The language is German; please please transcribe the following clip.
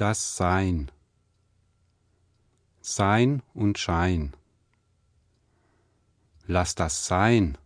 das Sein. Sein und Schein. Lass das sein,